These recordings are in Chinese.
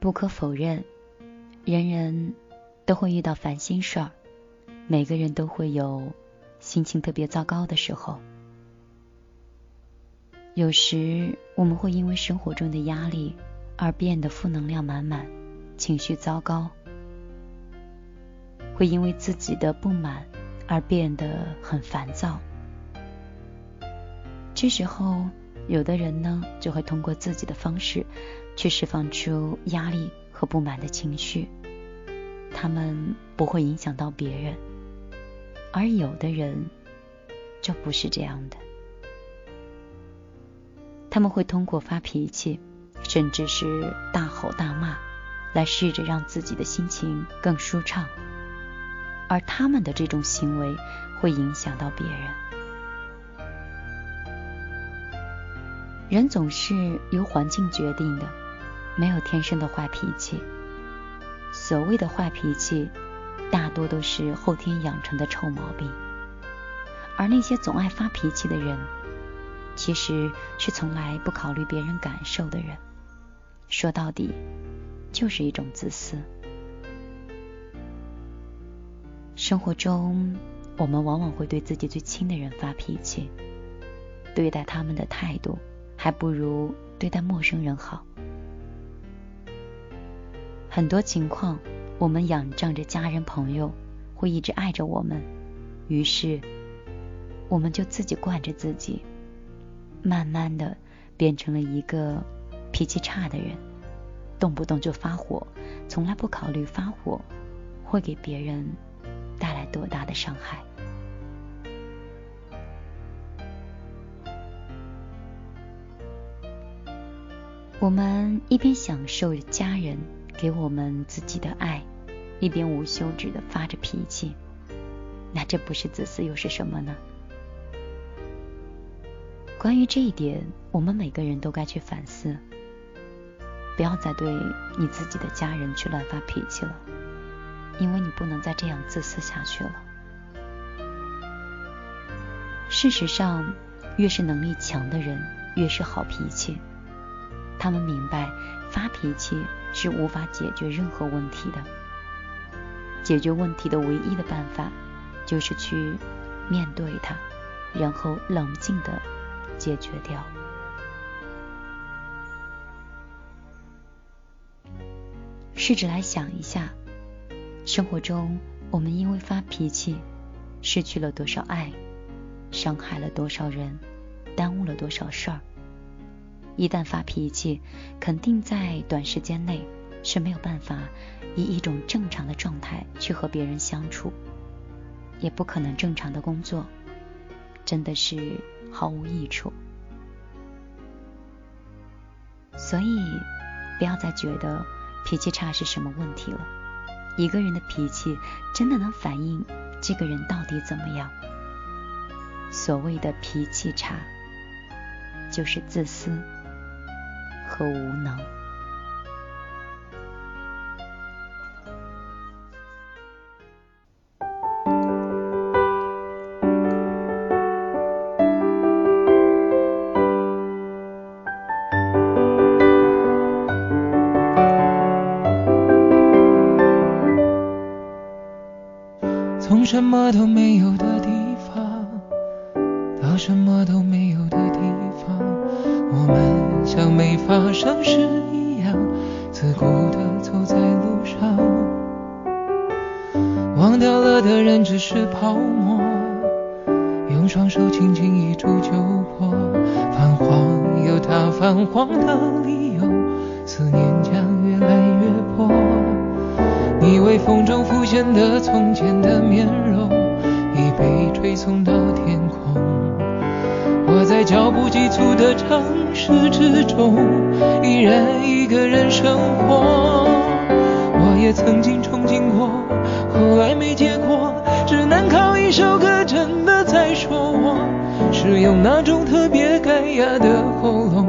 不可否认，人人都会遇到烦心事儿，每个人都会有心情特别糟糕的时候。有时我们会因为生活中的压力而变得负能量满满，情绪糟糕；会因为自己的不满而变得很烦躁。这时候，有的人呢就会通过自己的方式去释放出压力和不满的情绪，他们不会影响到别人；而有的人就不是这样的。他们会通过发脾气，甚至是大吼大骂，来试着让自己的心情更舒畅，而他们的这种行为会影响到别人。人总是由环境决定的，没有天生的坏脾气。所谓的坏脾气，大多都是后天养成的臭毛病，而那些总爱发脾气的人。其实是从来不考虑别人感受的人，说到底就是一种自私。生活中，我们往往会对自己最亲的人发脾气，对待他们的态度还不如对待陌生人好。很多情况，我们仰仗着家人朋友会一直爱着我们，于是我们就自己惯着自己。慢慢的变成了一个脾气差的人，动不动就发火，从来不考虑发火会给别人带来多大的伤害。我们一边享受着家人给我们自己的爱，一边无休止的发着脾气，那这不是自私又是什么呢？关于这一点，我们每个人都该去反思，不要再对你自己的家人去乱发脾气了，因为你不能再这样自私下去了。事实上，越是能力强的人，越是好脾气。他们明白发脾气是无法解决任何问题的，解决问题的唯一的办法就是去面对它，然后冷静的。解决掉。试着来想一下，生活中我们因为发脾气，失去了多少爱，伤害了多少人，耽误了多少事儿。一旦发脾气，肯定在短时间内是没有办法以一种正常的状态去和别人相处，也不可能正常的工作，真的是。毫无益处，所以不要再觉得脾气差是什么问题了。一个人的脾气真的能反映这个人到底怎么样？所谓的脾气差，就是自私和无能。什么都没有的地方，到什么都没有，像没发生事一样，自顾地走在路上。忘掉了的人只是泡沫，用双手轻轻一触就破。泛黄有它泛黄的理由，思念将越来越薄。你微风中浮现的从前的面容，脚步急促的城市之中，依然一个人生活。我也曾经憧憬过，后来没结果，只能靠一首歌真的在说我，是用那种特别干哑的喉咙，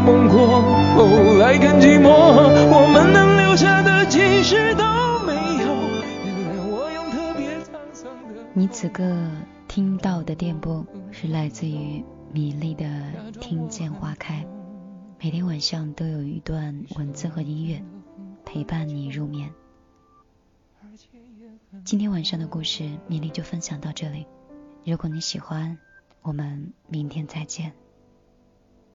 梦过，后来更寂寞，我们能留下的其实都没有。原谅我用特别沧桑的。你此刻听到的电波是来自于米粒的《听见花开》，每天晚上都有一段文字和音乐陪伴你入眠。今天晚上的故事，米粒就分享到这里。如果你喜欢，我们明天再见。